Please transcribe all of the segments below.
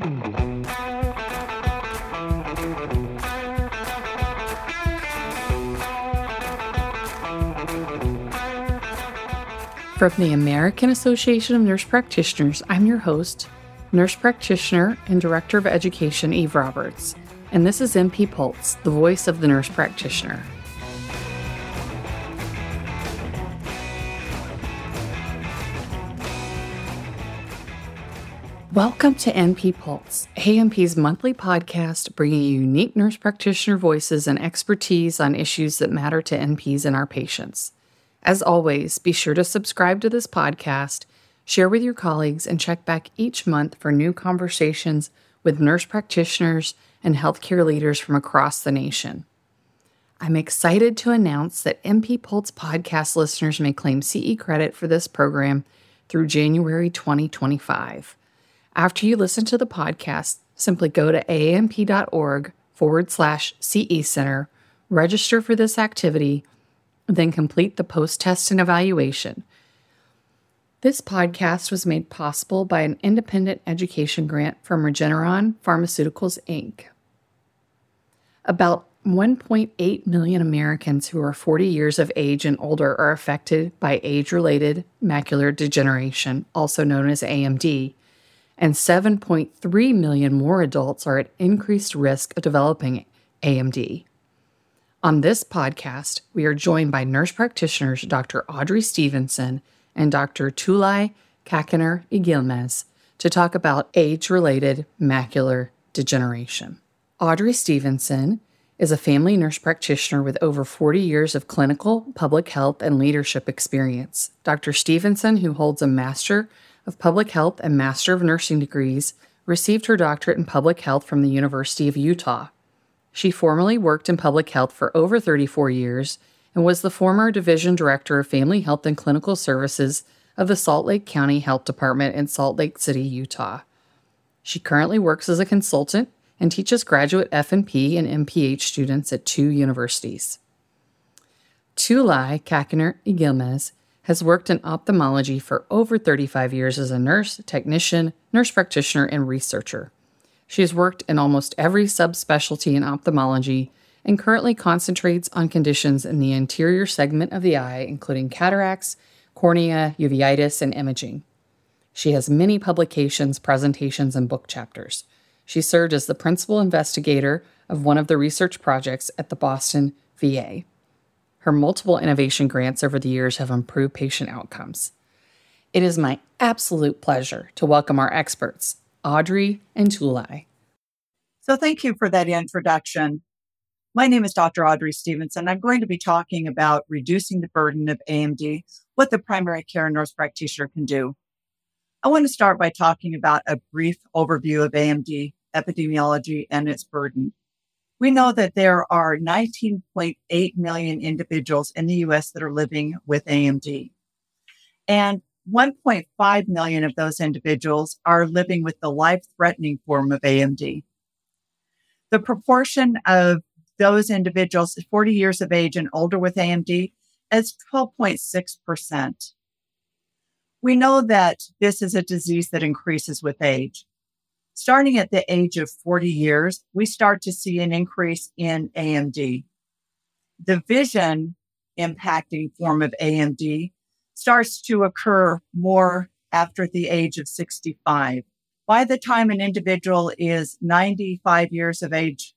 From the American Association of Nurse Practitioners, I'm your host, nurse practitioner and director of education, Eve Roberts, and this is NP Pulse, the voice of the nurse practitioner. Welcome to NP Pulse, AANP's monthly podcast bringing you unique nurse practitioner voices and expertise on issues that matter to NPs and our patients. As always, be sure to subscribe to this podcast, share with your colleagues, and check back each month for new conversations with nurse practitioners and healthcare leaders from across the nation. I'm excited to announce that NP Pulse podcast listeners may claim CE credit for this program through January 2025. After you listen to the podcast, simply go to aanp.org forward slash CE Center, register for this activity, then complete the post test and evaluation. This podcast was made possible by an independent education grant from Regeneron Pharmaceuticals, Inc. About 1.8 million Americans who are 40 years of age and older are affected by age related macular degeneration, also known as AMD, and 7.3 million more adults are at increased risk of developing AMD. On this podcast, we are joined by nurse practitioners Dr. Audrey Stevenson and Dr. Tulay Cakiner-Egilmez to talk about age related macular degeneration. Audrey Stevenson is a family nurse practitioner with over 40 years of clinical, public health, and leadership experience. Dr. Stevenson, who holds a Master of Public Health and Master of Nursing degrees, received her doctorate in public health from the University of Utah. She formerly worked in public health for over 34 years and was the former Division Director of Family Health and Clinical Services of the Salt Lake County Health Department in Salt Lake City, Utah. She currently works as a consultant and teaches graduate FNP and MPH students at two universities. Tulay Kakiner Igilmez has worked in ophthalmology for over 35 years as a nurse, technician, nurse practitioner, and researcher. She has worked in almost every subspecialty in ophthalmology and currently concentrates on conditions in the anterior segment of the eye, including cataracts, cornea, uveitis, and imaging. She has many publications, presentations, and book chapters. She served as the principal investigator of one of the research projects at the Boston VA. Her multiple innovation grants over the years have improved patient outcomes. It is my absolute pleasure to welcome our experts, Audrey and Tulay. So, thank you for that introduction. My name is Dr. Audrey Stevenson. I'm going to be talking about reducing the burden of AMD, what the primary care nurse practitioner can do. I want to start by talking about a brief overview of AMD epidemiology and its burden. We know that there are 19.8 million individuals in the US that are living with AMD. And 1.5 million of those individuals are living with the life threatening form of AMD. The proportion of those individuals 40 years of age and older with AMD is 12.6%. We know that this is a disease that increases with age. Starting at the age of 40 years, we start to see an increase in AMD. The vision impacting form of AMD starts to occur more after the age of 65. By the time an individual is 95 years of age,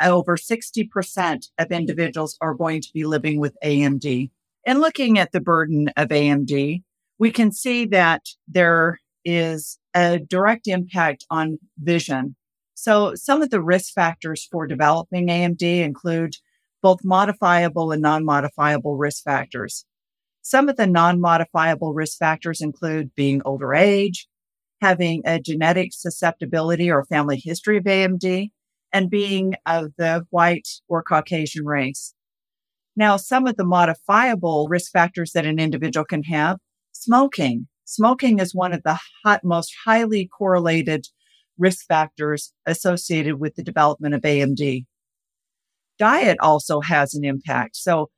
over 60% of individuals are going to be living with AMD. And looking at the burden of AMD, we can see that there is a direct impact on vision. So some of the risk factors for developing AMD include both modifiable and non-modifiable risk factors. Some of the non-modifiable risk factors include being older age, having a genetic susceptibility or family history of AMD, and being of the white or Caucasian race. Now, some of the modifiable risk factors that an individual can have, smoking. Smoking is one of the hot, most highly correlated risk factors associated with the development of AMD. Diet also has an impact. So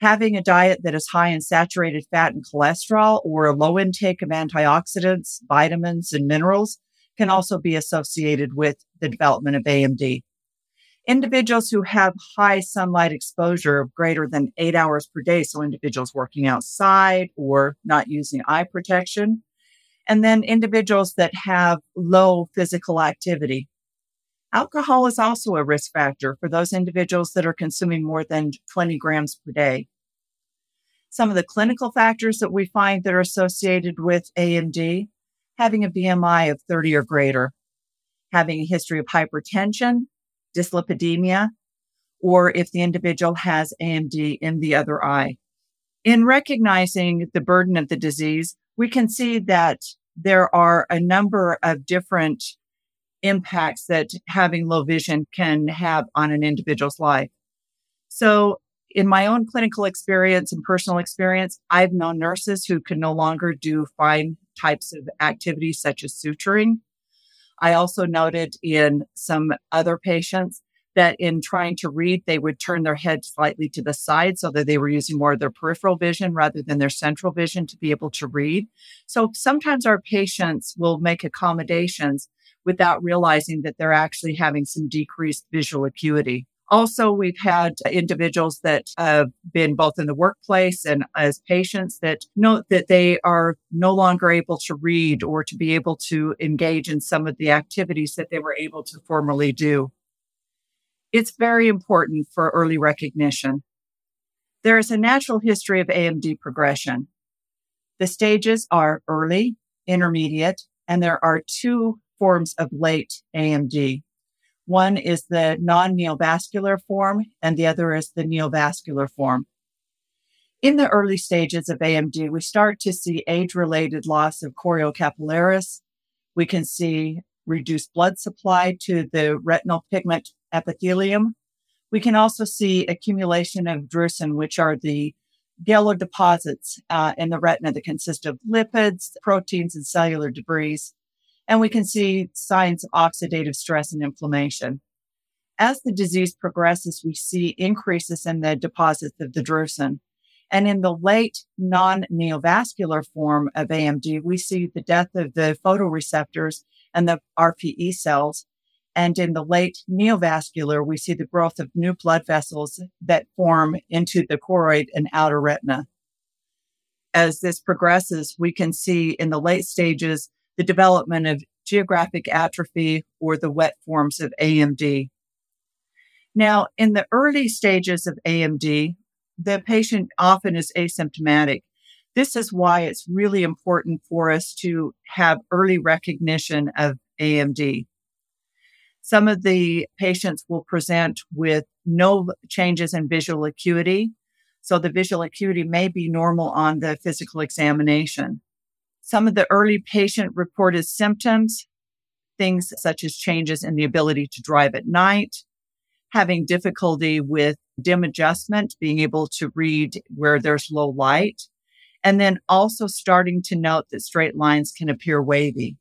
having a diet that is high in saturated fat and cholesterol or a low intake of antioxidants, vitamins, and minerals can also be associated with the development of AMD. Individuals who have high sunlight exposure of greater than eight hours per day, so individuals working outside or not using eye protection, and then individuals that have low physical activity. Alcohol is also a risk factor for those individuals that are consuming more than 20 grams per day. Some of the clinical factors that we find that are associated with AMD having a BMI of 30 or greater, having a history of hypertension, dyslipidemia, or if the individual has AMD in the other eye. In recognizing the burden of the disease, we can see that there are a number of different impacts that having low vision can have on an individual's life. So in my own clinical experience and personal experience, I've known nurses who can no longer do fine types of activities such as suturing. I also noted in some other patients that in trying to read, they would turn their head slightly to the side so that they were using more of their peripheral vision rather than their central vision to be able to read. So sometimes our patients will make accommodations without realizing that they're actually having some decreased visual acuity. Also, we've had individuals that have been both in the workplace and as patients that note that they are no longer able to read or to be able to engage in some of the activities that they were able to formerly do. It's very important for early recognition. There is a natural history of AMD progression. The stages are early, intermediate, and there are two forms of late AMD. One is the non-neovascular form and the other is the neovascular form. In the early stages of AMD, we start to see age-related loss of choriocapillaris. We can see reduced blood supply to the retinal pigment epithelium. We can also see accumulation of drusen, which are the yellow deposits uh, in the retina that consist of lipids, proteins, and cellular debris and we can see signs of oxidative stress and inflammation. As the disease progresses, we see increases in the deposits of the drusen. And in the late non-neovascular form of AMD, we see the death of the photoreceptors and the RPE cells. And in the late neovascular, we see the growth of new blood vessels that form into the choroid and outer retina. As this progresses, we can see in the late stages the development of geographic atrophy or the wet forms of AMD. Now, in the early stages of AMD, the patient often is asymptomatic. This is why it's really important for us to have early recognition of AMD. Some of the patients will present with no changes in visual acuity. So the visual acuity may be normal on the physical examination. Some of the early patient reported symptoms, things such as changes in the ability to drive at night, having difficulty with dim adjustment, being able to read where there's low light, and then also starting to note that straight lines can appear wavy.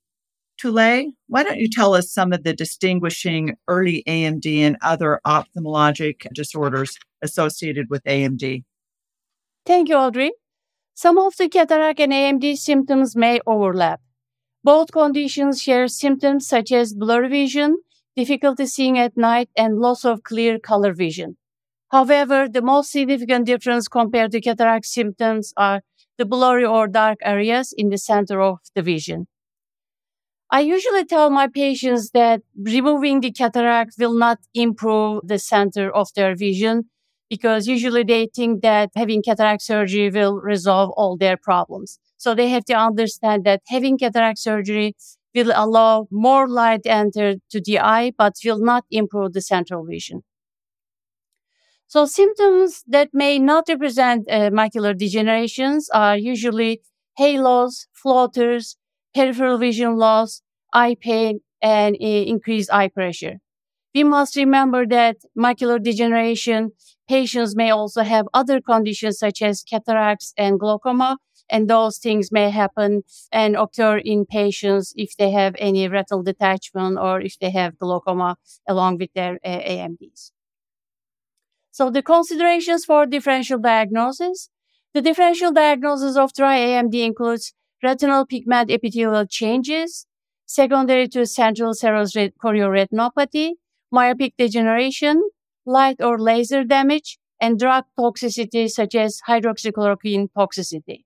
Tulay, why don't you tell us some of the distinguishing early AMD and other ophthalmologic disorders associated with AMD? Thank you, Audrey. Some of the cataract and AMD symptoms may overlap. Both conditions share symptoms such as blurry vision, difficulty seeing at night, and loss of clear color vision. However, the most significant difference compared to cataract symptoms are the blurry or dark areas in the center of the vision. I usually tell my patients that removing the cataract will not improve the center of their vision because usually they think that having cataract surgery will resolve all their problems. So they have to understand that having cataract surgery will allow more light enter to the eye, but will not improve the central vision. So symptoms that may not represent uh, macular degenerations are usually halos, floaters, peripheral vision loss, eye pain, and uh, increased eye pressure. We must remember that macular degeneration patients may also have other conditions such as cataracts and glaucoma, and those things may happen and occur in patients if they have any retinal detachment or if they have glaucoma along with their uh, AMDs. So the considerations for differential diagnosis. The differential diagnosis of dry AMD includes retinal pigment epithelial changes, secondary to central serous chorioretinopathy, myopic degeneration, light or laser damage, and drug toxicity such as hydroxychloroquine toxicity.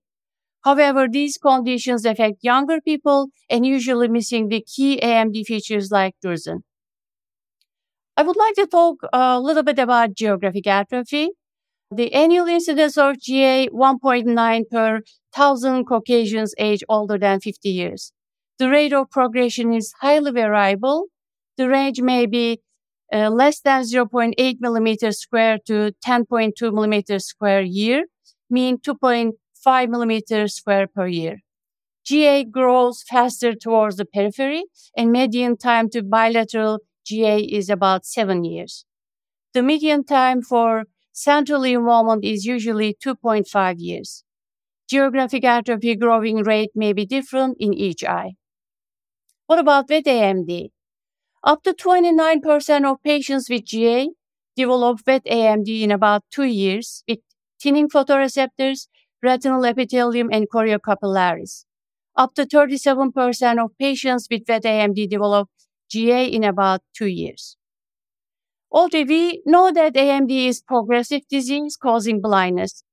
However, these conditions affect younger people and usually missing the key AMD features like drusen. I would like to talk a little bit about geographic atrophy. The annual incidence of GA 1.9 per 1000 Caucasians age older than 50 years. The rate of progression is highly variable. The range may be uh, less than 0.8 millimeters square to 10.2 millimeters square year, mean 2.5 millimeters square per year. GA grows faster towards the periphery and median time to bilateral GA is about seven years. The median time for central involvement is usually 2.5 years. Geographic atrophy growing rate may be different in each eye. What about wet AMD? Up to 29% of patients with GA develop wet AMD in about two years with thinning photoreceptors, retinal epithelium, and choriocapillaris. Up to 37% of patients with wet AMD develop GA in about two years. Audrey, we know that AMD is progressive disease causing blindness.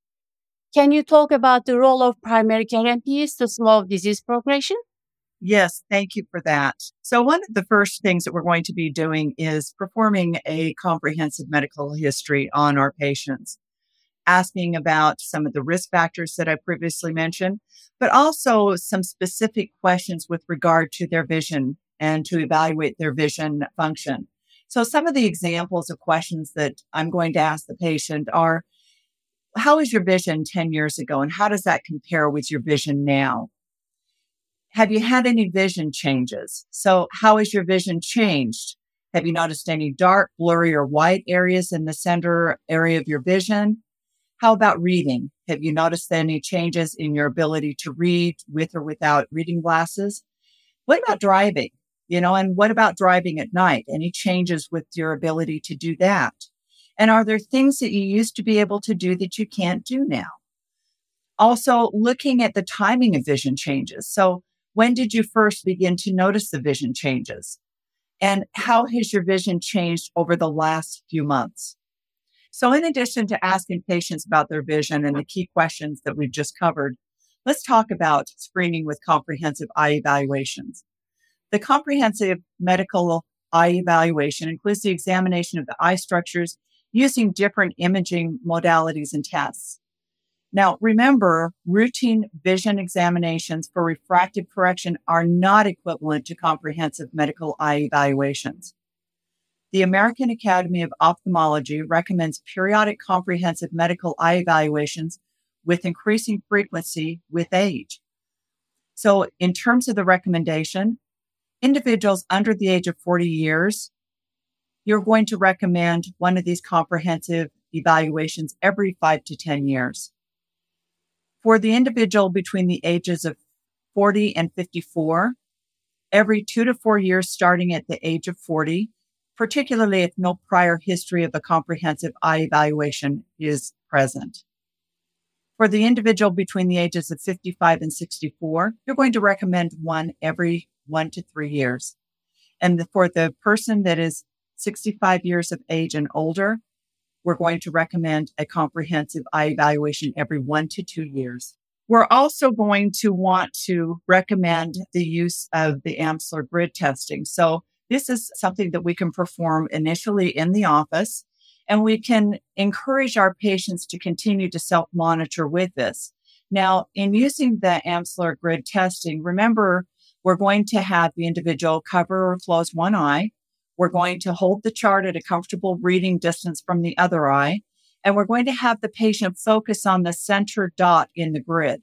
Can you talk about the role of primary care NPs to slow disease progression? Yes, thank you for that. So, one of the first things that we're going to be doing is performing a comprehensive medical history on our patients, asking about some of the risk factors that I previously mentioned, but also some specific questions with regard to their vision and to evaluate their vision function. So, some of the examples of questions that I'm going to ask the patient are How was your vision 10 years ago, and how does that compare with your vision now? Have you had any vision changes? So how has your vision changed? Have you noticed any dark, blurry, or white areas in the center area of your vision? How about reading? Have you noticed any changes in your ability to read with or without reading glasses? What about driving? You know, and what about driving at night? Any changes with your ability to do that? And are there things that you used to be able to do that you can't do now? Also, looking at the timing of vision changes. So, when did you first begin to notice the vision changes? And how has your vision changed over the last few months? So, in addition to asking patients about their vision and the key questions that we've just covered, let's talk about screening with comprehensive eye evaluations. The comprehensive medical eye evaluation includes the examination of the eye structures using different imaging modalities and tests. Now, remember, routine vision examinations for refractive correction are not equivalent to comprehensive medical eye evaluations. The American Academy of Ophthalmology recommends periodic comprehensive medical eye evaluations with increasing frequency with age. So, in terms of the recommendation, individuals under the age of 40 years, you're going to recommend one of these comprehensive evaluations every five to 10 years. For the individual between the ages of 40 and 54, every two to four years starting at the age of 40, particularly if no prior history of a comprehensive eye evaluation is present. For the individual between the ages of 55 and 64, you're going to recommend one every one to three years. And for the person that is 65 years of age and older, we're going to recommend a comprehensive eye evaluation every one to two years. We're also going to want to recommend the use of the Amsler grid testing. So this is something that we can perform initially in the office and we can encourage our patients to continue to self monitor with this. Now, in using the Amsler grid testing, remember, we're going to have the individual cover or close one eye. We're going to hold the chart at a comfortable reading distance from the other eye, and we're going to have the patient focus on the center dot in the grid.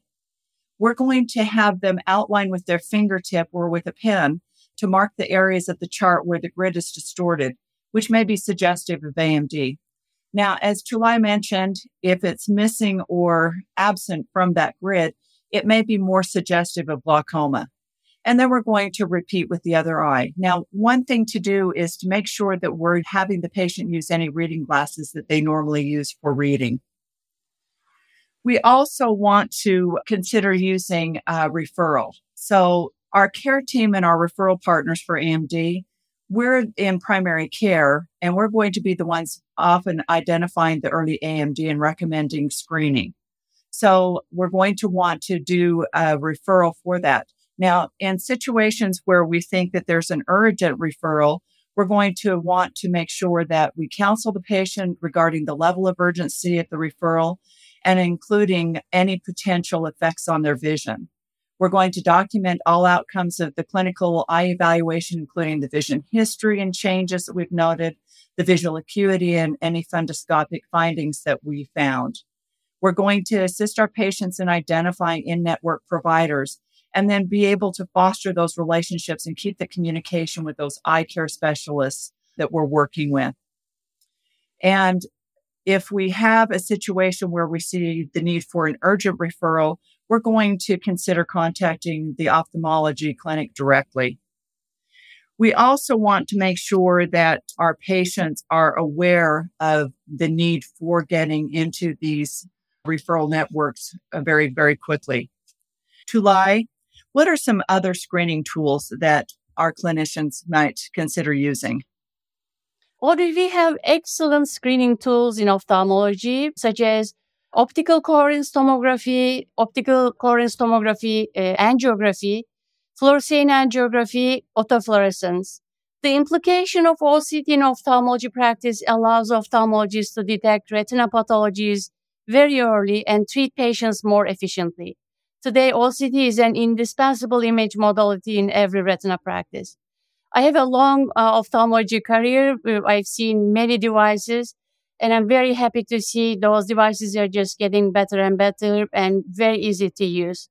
We're going to have them outline with their fingertip or with a pen to mark the areas of the chart where the grid is distorted, which may be suggestive of AMD. Now, as Tulay mentioned, if it's missing or absent from that grid, it may be more suggestive of glaucoma. And then we're going to repeat with the other eye. Now, one thing to do is to make sure that we're having the patient use any reading glasses that they normally use for reading. We also want to consider using referral. So Our care team and our referral partners for AMD, we're in primary care and we're going to be the ones often identifying the early AMD and recommending screening. So we're going to want to do a referral for that. Now, in situations where we think that there's an urgent referral, we're going to want to make sure that we counsel the patient regarding the level of urgency of the referral and including any potential effects on their vision. We're going to document all outcomes of the clinical eye evaluation, including the vision history and changes that we've noted, the visual acuity and any fundoscopic findings that we found. We're going to assist our patients in identifying in-network providers and then be able to foster those relationships and keep the communication with those eye care specialists that we're working with. And if we have a situation where we see the need for an urgent referral, we're going to consider contacting the ophthalmology clinic directly. We also want to make sure that our patients are aware of the need for getting into these referral networks uh, very, very quickly. Tulay, what are some other screening tools that our clinicians might consider using? Audrey, we have excellent screening tools in ophthalmology, such as optical coherence tomography, optical coherence tomography, uh, angiography, fluorescein angiography, autofluorescence. The implication of OCT in ophthalmology practice allows ophthalmologists to detect retina pathologies very early and treat patients more efficiently. Today, OCT is an indispensable image modality in every retina practice. I have a long uh, ophthalmology career. I've seen many devices and I'm very happy to see those devices are just getting better and better and very easy to use.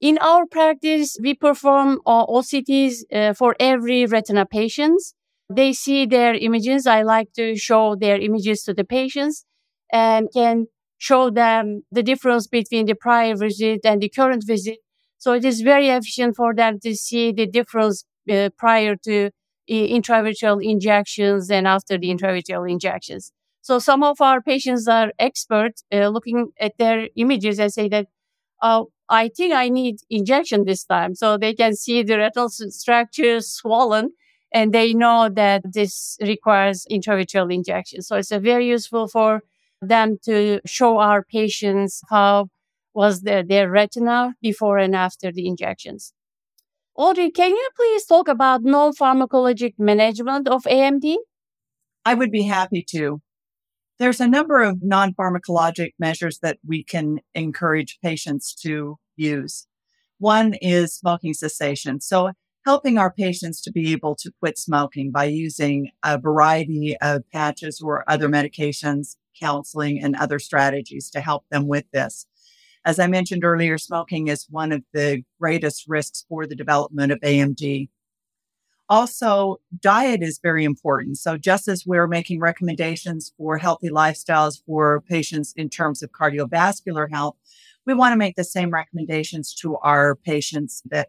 In our practice, we perform uh, OCTs uh, for every retina patients. They see their images. I like to show their images to the patients and can show them the difference between the prior visit and the current visit. So it is very efficient for them to see the difference uh, prior to uh, intravitreal injections and after the intravitreal injections. So some of our patients are experts uh, looking at their images and say that, oh, I think I need injection this time. So they can see the retinal structures swollen and they know that this requires intravitreal injection. So it's very useful for them to show our patients how was their, their retina before and after the injections. Audrey, can you please talk about non-pharmacologic management of AMD? I would be happy to. There's a number of non-pharmacologic measures that we can encourage patients to use. One is smoking cessation. So helping our patients to be able to quit smoking by using a variety of patches or other medications, counseling, and other strategies to help them with this. As I mentioned earlier, smoking is one of the greatest risks for the development of AMD. Also, diet is very important. So just as we're making recommendations for healthy lifestyles for patients in terms of cardiovascular health, we want to make the same recommendations to our patients that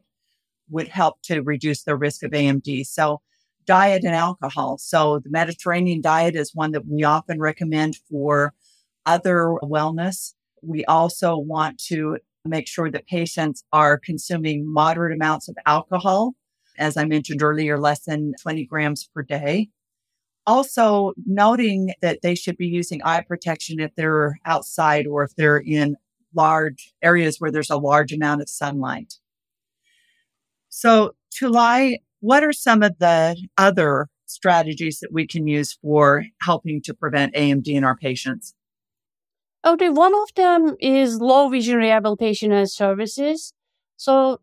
would help to reduce the risk of AMD. So diet and alcohol. So the Mediterranean diet is one that we often recommend for other wellness. We also want to make sure that patients are consuming moderate amounts of alcohol as I mentioned earlier, less than 20 grams per day. Also, noting that they should be using eye protection if they're outside or if they're in large areas where there's a large amount of sunlight. So, Tulay, what are some of the other strategies that we can use for helping to prevent AMD in our patients? Oh, okay, one of them is low vision rehabilitation and services. So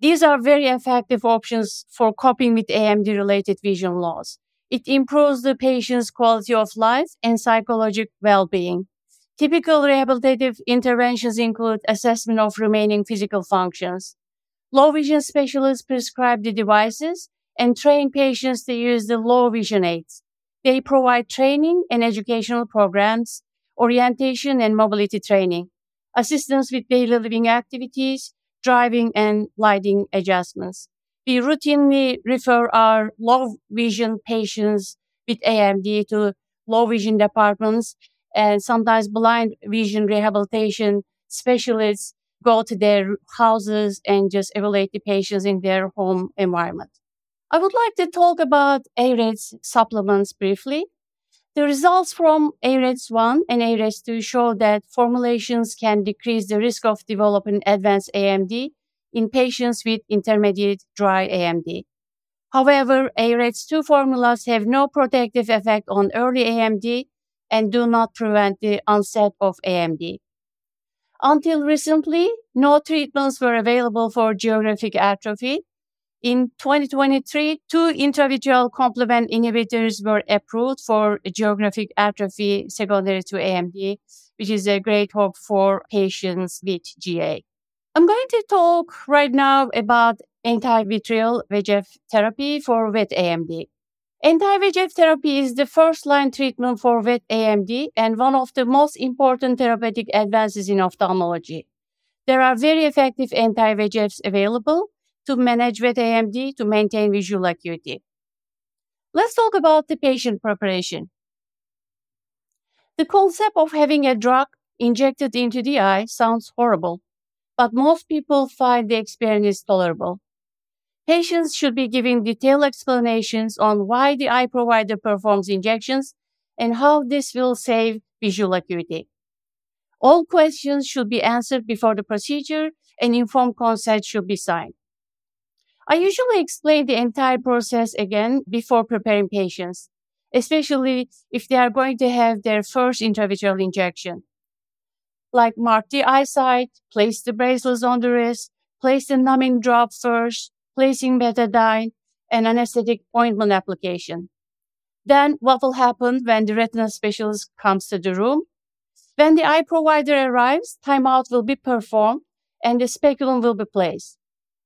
these are very effective options for coping with AMD related vision loss. It improves the patient's quality of life and psychological well-being. Typical rehabilitative interventions include assessment of remaining physical functions. Low vision specialists prescribe the devices and train patients to use the low vision aids. They provide training and educational programs, orientation and mobility training, assistance with daily living activities, driving and lighting adjustments. We routinely refer our low vision patients with AMD to low vision departments and sometimes blind vision rehabilitation specialists go to their houses and just evaluate the patients in their home environment. I would like to talk about AREDS supplements briefly. The results from AREDS 1 and AREDS 2 show that formulations can decrease the risk of developing advanced AMD in patients with intermediate dry AMD. However, AREDS 2 formulas have no protective effect on early AMD and do not prevent the onset of AMD. Until recently, no treatments were available for geographic atrophy, in 2023, two intravitreal complement inhibitors were approved for geographic atrophy secondary to AMD, which is a great hope for patients with GA. I'm going to talk right now about anti-vitreal VEGF therapy for wet AMD. Anti-VEGF therapy is the first line treatment for wet AMD and one of the most important therapeutic advances in ophthalmology. There are very effective anti-VEGFs available, to manage wet AMD to maintain visual acuity. Let's talk about the patient preparation. The concept of having a drug injected into the eye sounds horrible, but most people find the experience tolerable. Patients should be given detailed explanations on why the eye provider performs injections and how this will save visual acuity. All questions should be answered before the procedure and informed consent should be signed. I usually explain the entire process again before preparing patients, especially if they are going to have their first intravitreal injection. Like mark the eyesight, place the bracelets on the wrist, place the numbing drop first, placing betadine, and anesthetic ointment application. Then what will happen when the retina specialist comes to the room? When the eye provider arrives, timeout will be performed and the speculum will be placed.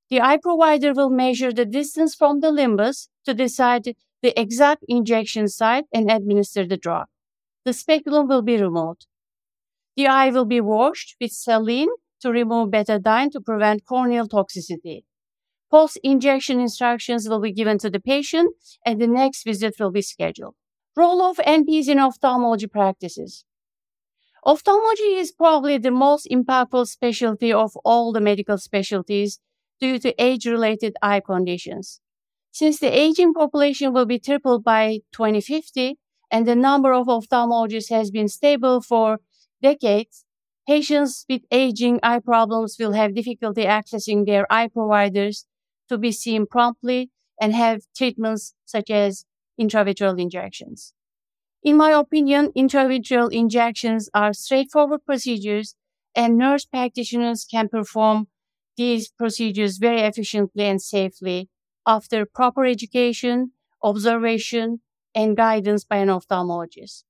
The eye provider will measure the distance from the limbus to decide the exact injection site and administer the drug. The speculum will be removed. The eye will be washed with saline to remove betadine to prevent corneal toxicity. Post-injection instructions will be given to the patient and the next visit will be scheduled. Role of NPs in ophthalmology practices. Ophthalmology is probably the most impactful specialty of all the medical specialties due to age-related eye conditions. Since the aging population will be tripled by 2050 and the number of ophthalmologists has been stable for decades, patients with aging eye problems will have difficulty accessing their eye providers to be seen promptly and have treatments such as intravitreal injections. In my opinion, intravitreal injections are straightforward procedures and nurse practitioners can perform these procedures very efficiently and safely after proper education, observation, and guidance by an ophthalmologist.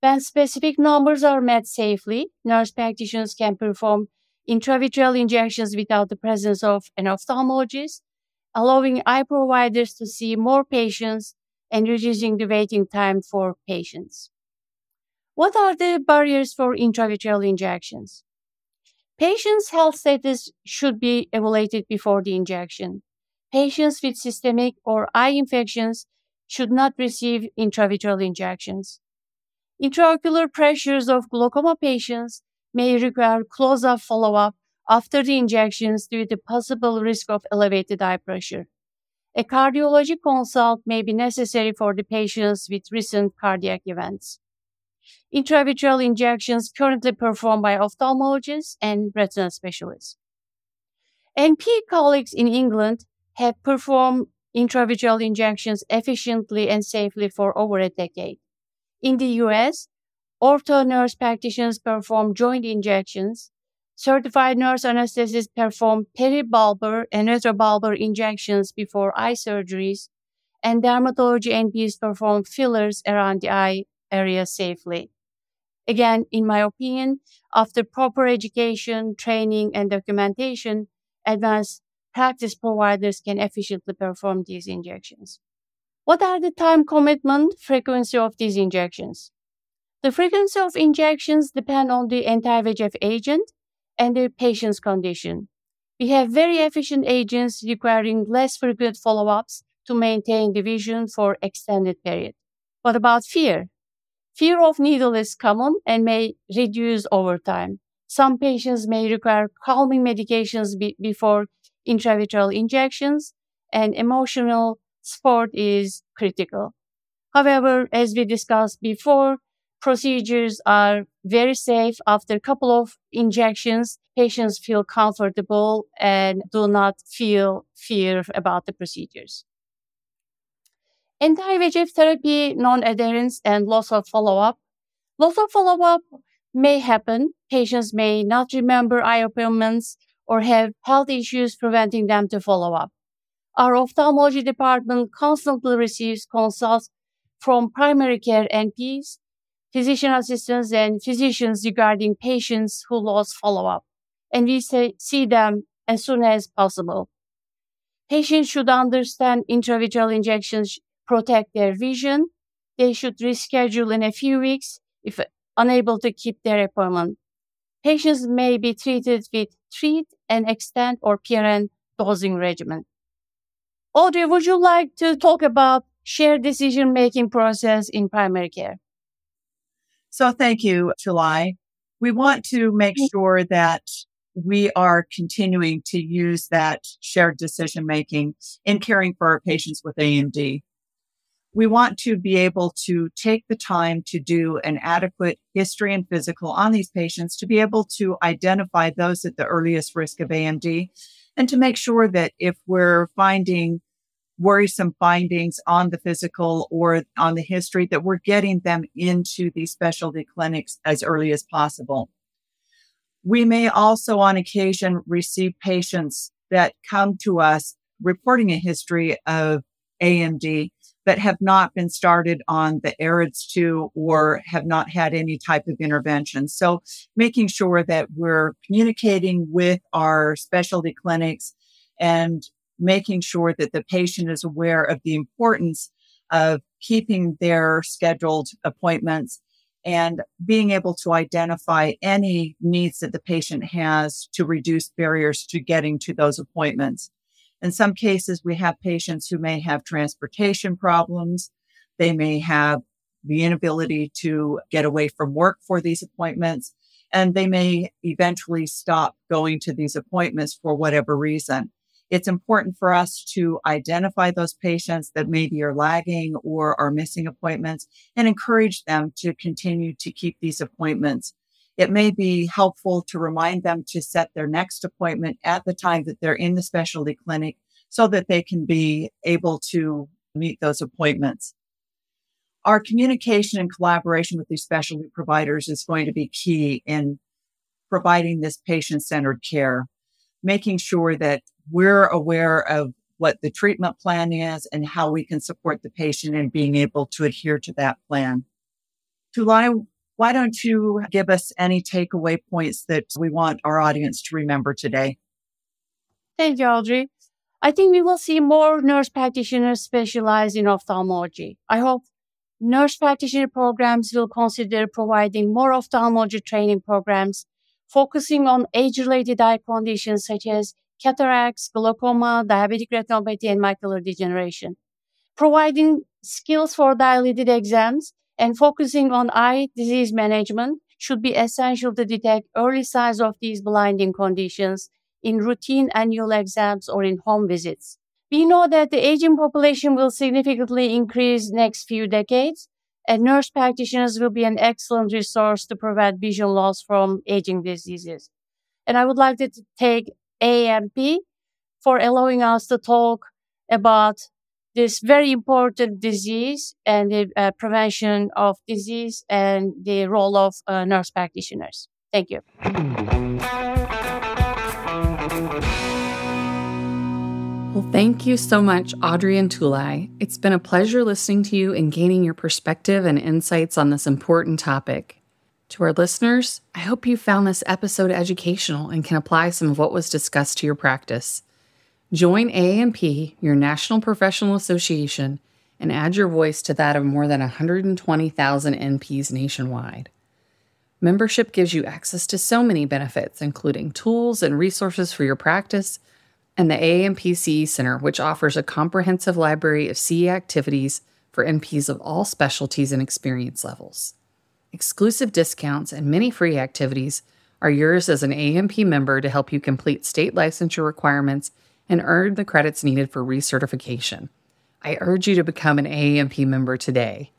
When specific numbers are met safely, nurse practitioners can perform intravitreal injections without the presence of an ophthalmologist, allowing eye providers to see more patients and reducing the waiting time for patients. What are the barriers for intravitreal injections? Patients' health status should be evaluated before the injection. Patients with systemic or eye infections should not receive intravitreal injections. Intraocular pressures of glaucoma patients may require close-up follow-up after the injections due to possible risk of elevated eye pressure. A cardiology consult may be necessary for the patients with recent cardiac events intravitreal injections currently performed by ophthalmologists and retina specialists. NP colleagues in England have performed intravitreal injections efficiently and safely for over a decade. In the US, ortho nurse practitioners perform joint injections. Certified nurse anesthetists perform peribulbar and retrobulbar injections before eye surgeries, and dermatology NPs perform fillers around the eye area safely. Again, in my opinion, after proper education, training, and documentation, advanced practice providers can efficiently perform these injections. What are the time commitment frequency of these injections? The frequency of injections depend on the anti-VEGF agent and the patient's condition. We have very efficient agents requiring less frequent follow-ups to maintain the vision for extended period. What about fear? Fear of needle is common and may reduce over time. Some patients may require calming medications be- before intravitreal injections, and emotional support is critical. However, as we discussed before, procedures are very safe. After a couple of injections, patients feel comfortable and do not feel fear about the procedures. Anti-VEGF therapy, non-adherence, and loss of follow-up. Loss of follow-up may happen. Patients may not remember eye appointments or have health issues preventing them to follow up. Our ophthalmology department constantly receives consults from primary care NPs, physician assistants, and physicians regarding patients who lost follow up, and we say, see them as soon as possible. Patients should understand intravitreal injections protect their vision. They should reschedule in a few weeks if unable to keep their appointment. Patients may be treated with treat and extend or PRN dosing regimen. Audrey, would you like to talk about shared decision making process in primary care? So thank you, Tulay. We want to make sure that we are continuing to use that shared decision making in caring for our patients with AMD. We want to be able to take the time to do an adequate history and physical on these patients to be able to identify those at the earliest risk of AMD and to make sure that if we're finding worrisome findings on the physical or on the history, that we're getting them into these specialty clinics as early as possible. We may also on occasion receive patients that come to us reporting a history of AMD that have not been started on the AREDS 2 or have not had any type of intervention. So making sure that we're communicating with our specialty clinics and making sure that the patient is aware of the importance of keeping their scheduled appointments and being able to identify any needs that the patient has to reduce barriers to getting to those appointments. In some cases, we have patients who may have transportation problems. They may have the inability to get away from work for these appointments, and they may eventually stop going to these appointments for whatever reason. It's important for us to identify those patients that maybe are lagging or are missing appointments and encourage them to continue to keep these appointments it may be helpful to remind them to set their next appointment at the time that they're in the specialty clinic so that they can be able to meet those appointments. Our communication and collaboration with these specialty providers is going to be key in providing this patient centered care, making sure that we're aware of what the treatment plan is and how we can support the patient in being able to adhere to that plan. Tulay, why don't you give us any takeaway points that we want our audience to remember today? Thank you, Audrey. I think we will see more nurse practitioners specialized in ophthalmology. I hope nurse practitioner programs will consider providing more ophthalmology training programs focusing on age-related eye conditions such as cataracts, glaucoma, diabetic retinopathy, and macular degeneration. Providing skills for dilated exams and focusing on eye disease management should be essential to detect early signs of these blinding conditions in routine annual exams or in home visits. We know that the aging population will significantly increase next few decades, and nurse practitioners will be an excellent resource to prevent vision loss from aging diseases. And I would like to take AANP for allowing us to talk about this very important disease and the uh, prevention of disease and the role of uh, nurse practitioners. Thank you. Well, thank you so much, Audrey and Tulay. It's been a pleasure listening to you and gaining your perspective and insights on this important topic. To our listeners, I hope you found this episode educational and can apply some of what was discussed to your practice. Join AANP, your national professional association, and add your voice to that of more than 120,000 NPs nationwide. Membership gives you access to so many benefits, including tools and resources for your practice and the AANP CE Center, which offers a comprehensive library of CE activities for NPs of all specialties and experience levels. Exclusive discounts and many free activities are yours as an AANP member to help you complete state licensure requirements and earn the credits needed for recertification. I urge you to become an AANP member today.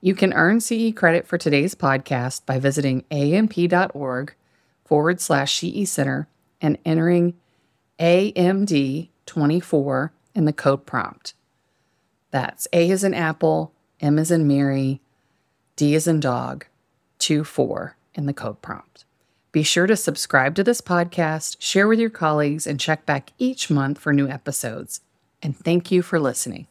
You can earn CE credit for today's podcast by visiting aanp.org forward slash CE Center and entering AMD24 in the code prompt. That's A is in Apple, M is in Mary, D is in dog, 2 4 in the code prompt. Be sure to subscribe to this podcast, share with your colleagues, and check back each month for new episodes. And thank you for listening.